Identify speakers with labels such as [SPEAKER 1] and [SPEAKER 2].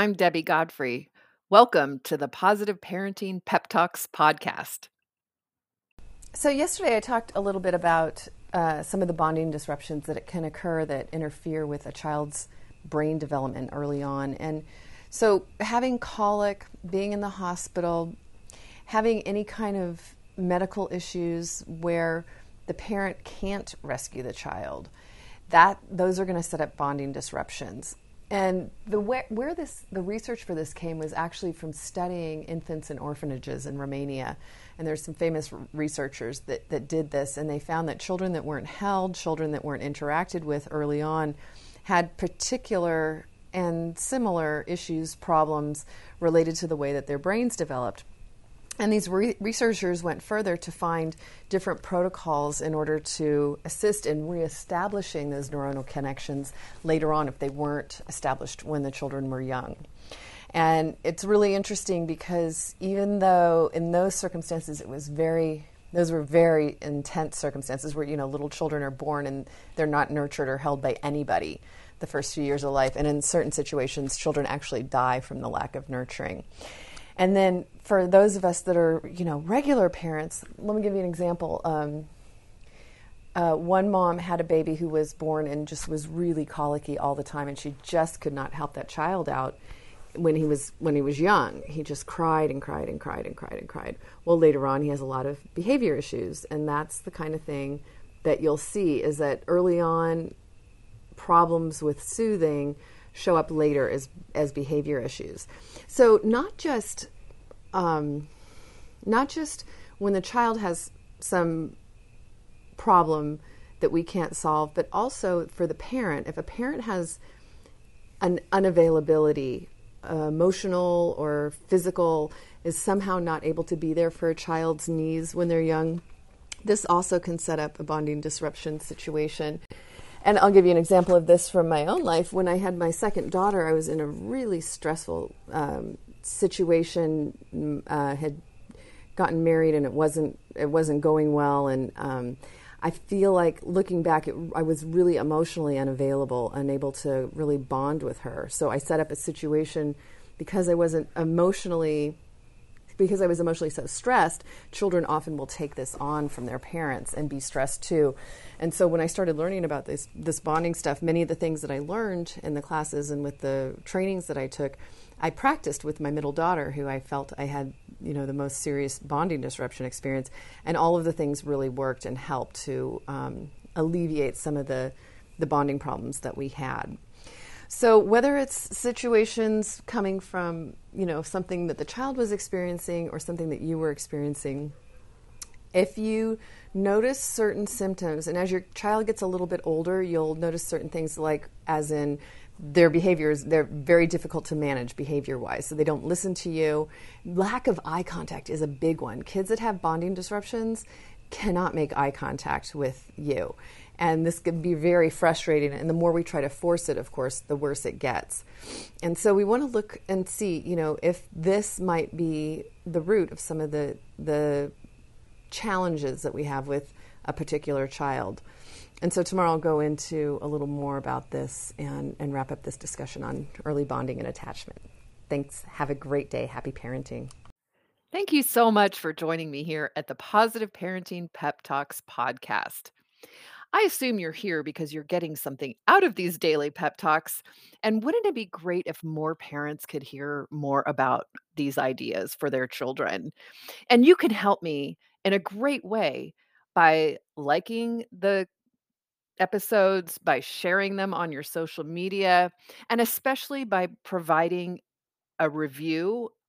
[SPEAKER 1] I'm Debbie Godfrey. Welcome to the Positive Parenting Pep Talks podcast.
[SPEAKER 2] So, yesterday I talked a little bit about uh, some of the bonding disruptions that can occur that interfere with a child's brain development early on. And so, having colic, being in the hospital, having any kind of medical issues where the parent can't rescue the child, that those are going to set up bonding disruptions. And the where, where, this the research for this came was actually from studying infants in orphanages in Romania. And there's some famous researchers that, that did this, and they found that children that weren't held, children that weren't interacted with early on, had particular and similar issues, problems related to the way that their brains developed. And these re- researchers went further to find different protocols in order to assist in reestablishing those neuronal connections later on if they weren't established when the children were young. And it's really interesting because even though in those circumstances it was very those were very intense circumstances where you know little children are born and they're not nurtured or held by anybody the first few years of life and in certain situations children actually die from the lack of nurturing and then for those of us that are, you know, regular parents, let me give you an example. Um, uh, one mom had a baby who was born and just was really colicky all the time, and she just could not help that child out when he was when he was young. He just cried and cried and cried and cried and cried. Well, later on, he has a lot of behavior issues, and that's the kind of thing that you'll see is that early on, problems with soothing show up later as as behavior issues. So not just um, not just when the child has some problem that we can't solve, but also for the parent. If a parent has an unavailability, uh, emotional or physical, is somehow not able to be there for a child's needs when they're young, this also can set up a bonding disruption situation. And I'll give you an example of this from my own life. When I had my second daughter, I was in a really stressful um, situation. Mm, uh, had gotten married, and it wasn't it wasn't going well. And um, I feel like looking back, it, I was really emotionally unavailable, unable to really bond with her. So I set up a situation because I wasn't emotionally because I was emotionally so stressed, children often will take this on from their parents and be stressed too. And so when I started learning about this this bonding stuff, many of the things that I learned in the classes and with the trainings that I took, I practiced with my middle daughter, who I felt I had, you know, the most serious bonding disruption experience, and all of the things really worked and helped to um, alleviate some of the the bonding problems that we had. So whether it's situations coming from, you know, something that the child was experiencing or something that you were experiencing, if you notice certain symptoms and as your child gets a little bit older, you'll notice certain things like as in their behaviors they're very difficult to manage behavior wise so they don't listen to you. Lack of eye contact is a big one. Kids that have bonding disruptions cannot make eye contact with you and this can be very frustrating. And the more we try to force it, of course, the worse it gets. And so we want to look and see, you know, if this might be the root of some of the the challenges that we have with a particular child. And so tomorrow I'll go into a little more about this and, and wrap up this discussion on early bonding and attachment. Thanks. Have a great day. Happy parenting.
[SPEAKER 1] Thank you so much for joining me here at the Positive Parenting Pep Talks podcast. I assume you're here because you're getting something out of these daily pep talks. And wouldn't it be great if more parents could hear more about these ideas for their children? And you can help me in a great way by liking the episodes, by sharing them on your social media, and especially by providing a review